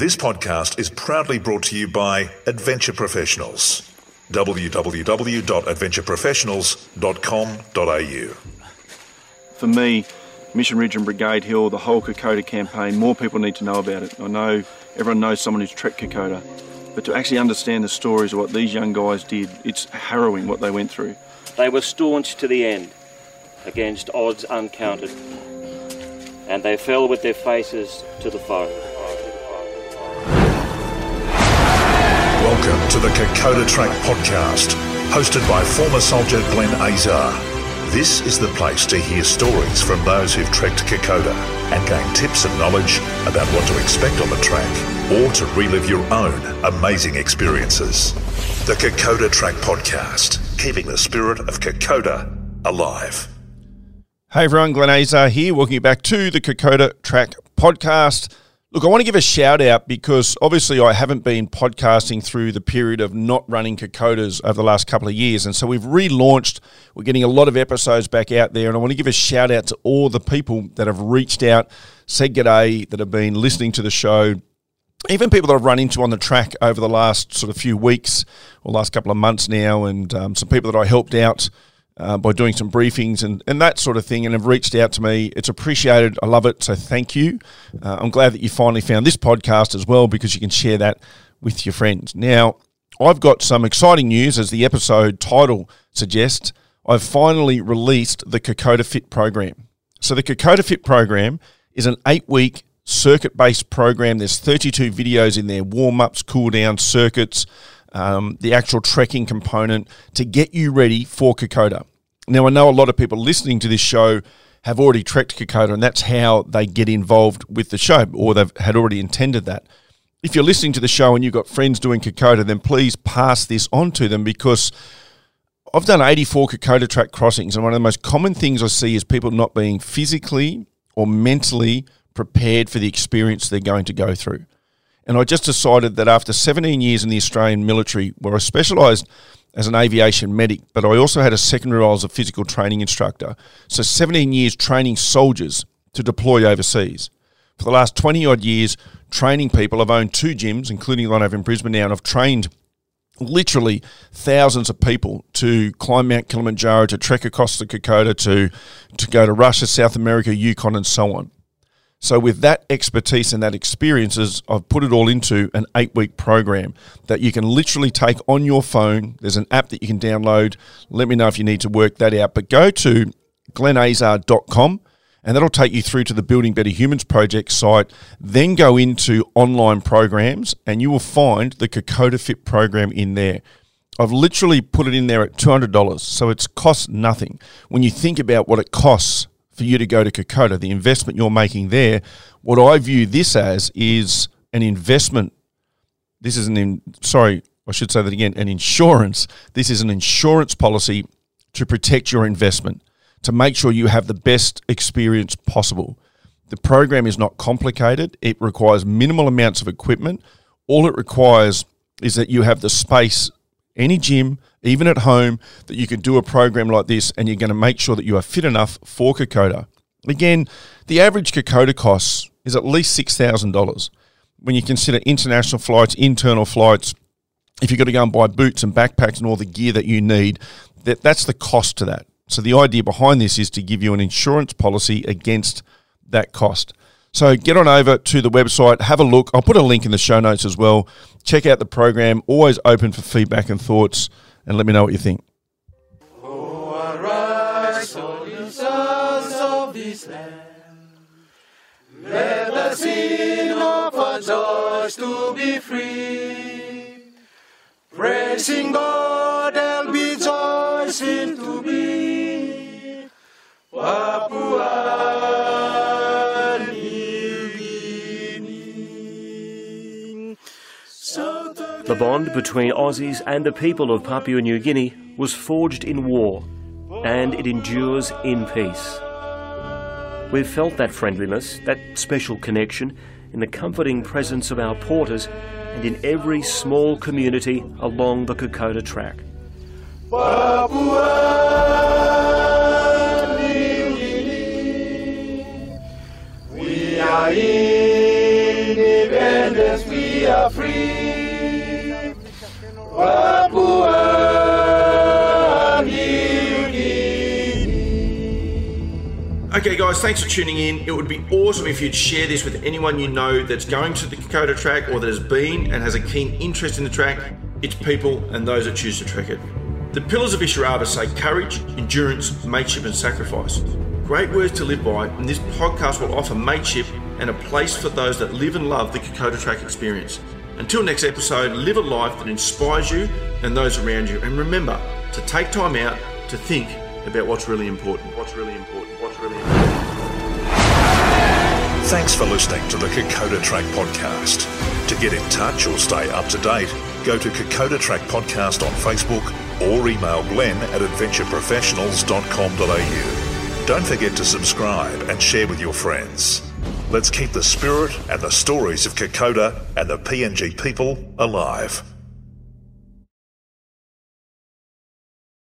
This podcast is proudly brought to you by Adventure Professionals. www.adventureprofessionals.com.au. For me, Mission Ridge and Brigade Hill, the whole Kokoda campaign, more people need to know about it. I know everyone knows someone who's trekked Kokoda, but to actually understand the stories of what these young guys did, it's harrowing what they went through. They were staunch to the end against odds uncounted, and they fell with their faces to the foe. Welcome to the Kokoda Track Podcast, hosted by former soldier Glenn Azar. This is the place to hear stories from those who've trekked Kokoda and gain tips and knowledge about what to expect on the track or to relive your own amazing experiences. The Kokoda Track Podcast, keeping the spirit of Kokoda alive. Hey everyone, Glenn Azar here. Welcome you back to the Kokoda Track Podcast. Look, I want to give a shout out because obviously I haven't been podcasting through the period of not running Kokodas over the last couple of years. And so we've relaunched. We're getting a lot of episodes back out there. And I want to give a shout out to all the people that have reached out, said g'day, that have been listening to the show. Even people that I've run into on the track over the last sort of few weeks or last couple of months now, and um, some people that I helped out uh, by doing some briefings and, and that sort of thing and have reached out to me. It's appreciated. I love it. So thank you. Uh, I'm glad that you finally found this podcast as well because you can share that with your friends. Now, I've got some exciting news as the episode title suggests. I've finally released the Kokoda Fit program. So, the Kokoda Fit program is an eight week circuit based program. There's 32 videos in there warm ups, cool down circuits, um, the actual trekking component to get you ready for Kokoda. Now, I know a lot of people listening to this show have already trekked Kokoda, and that's how they get involved with the show, or they've had already intended that. If you're listening to the show and you've got friends doing Kokoda, then please pass this on to them because I've done 84 Kokoda track crossings, and one of the most common things I see is people not being physically or mentally prepared for the experience they're going to go through. And I just decided that after 17 years in the Australian military, where I specialised as an aviation medic, but I also had a secondary role as a physical training instructor. So 17 years training soldiers to deploy overseas. For the last 20 odd years, training people. I've owned two gyms, including one over in Brisbane now, and I've trained literally thousands of people to climb Mount Kilimanjaro, to trek across the Kokoda, to, to go to Russia, South America, Yukon, and so on. So, with that expertise and that experiences, I've put it all into an eight week program that you can literally take on your phone. There's an app that you can download. Let me know if you need to work that out. But go to glennazar.com and that'll take you through to the Building Better Humans project site. Then go into online programs and you will find the Kokoda Fit program in there. I've literally put it in there at $200, so it's cost nothing. When you think about what it costs for you to go to Kokoda, the investment you're making there, what I view this as is an investment. This is an, in, sorry, I should say that again, an insurance. This is an insurance policy to protect your investment, to make sure you have the best experience possible. The program is not complicated, it requires minimal amounts of equipment. All it requires is that you have the space, any gym, even at home, that you can do a program like this and you're going to make sure that you are fit enough for Kokoda. Again, the average Kokoda cost is at least $6,000. When you consider international flights, internal flights, if you've got to go and buy boots and backpacks and all the gear that you need, that, that's the cost to that. So the idea behind this is to give you an insurance policy against that cost. So get on over to the website, have a look. I'll put a link in the show notes as well. Check out the program. Always open for feedback and thoughts and let me know what you think. Oh, arise, all you sons of this land. Let us sing of our joys to be free. Praising God The bond between Aussies and the people of Papua New Guinea was forged in war, and it endures in peace. We've felt that friendliness, that special connection, in the comforting presence of our porters and in every small community along the Kokoda track. Papua New Guinea. We are independent. we are free. Okay, guys, thanks for tuning in. It would be awesome if you'd share this with anyone you know that's going to the Kokoda track or that has been and has a keen interest in the track. It's people and those that choose to trek it. The pillars of Isurava say courage, endurance, mateship, and sacrifice. Great words to live by, and this podcast will offer mateship and a place for those that live and love the Kokoda track experience. Until next episode, live a life that inspires you and those around you, and remember to take time out to think about what's really important. What's really important. What's really important. Thanks for listening to the Kokoda Track Podcast. To get in touch or stay up to date, go to Kokoda Track Podcast on Facebook or email glenn at adventureprofessionals.com.au. Don't forget to subscribe and share with your friends. Let's keep the spirit and the stories of Kokoda and the PNG people alive.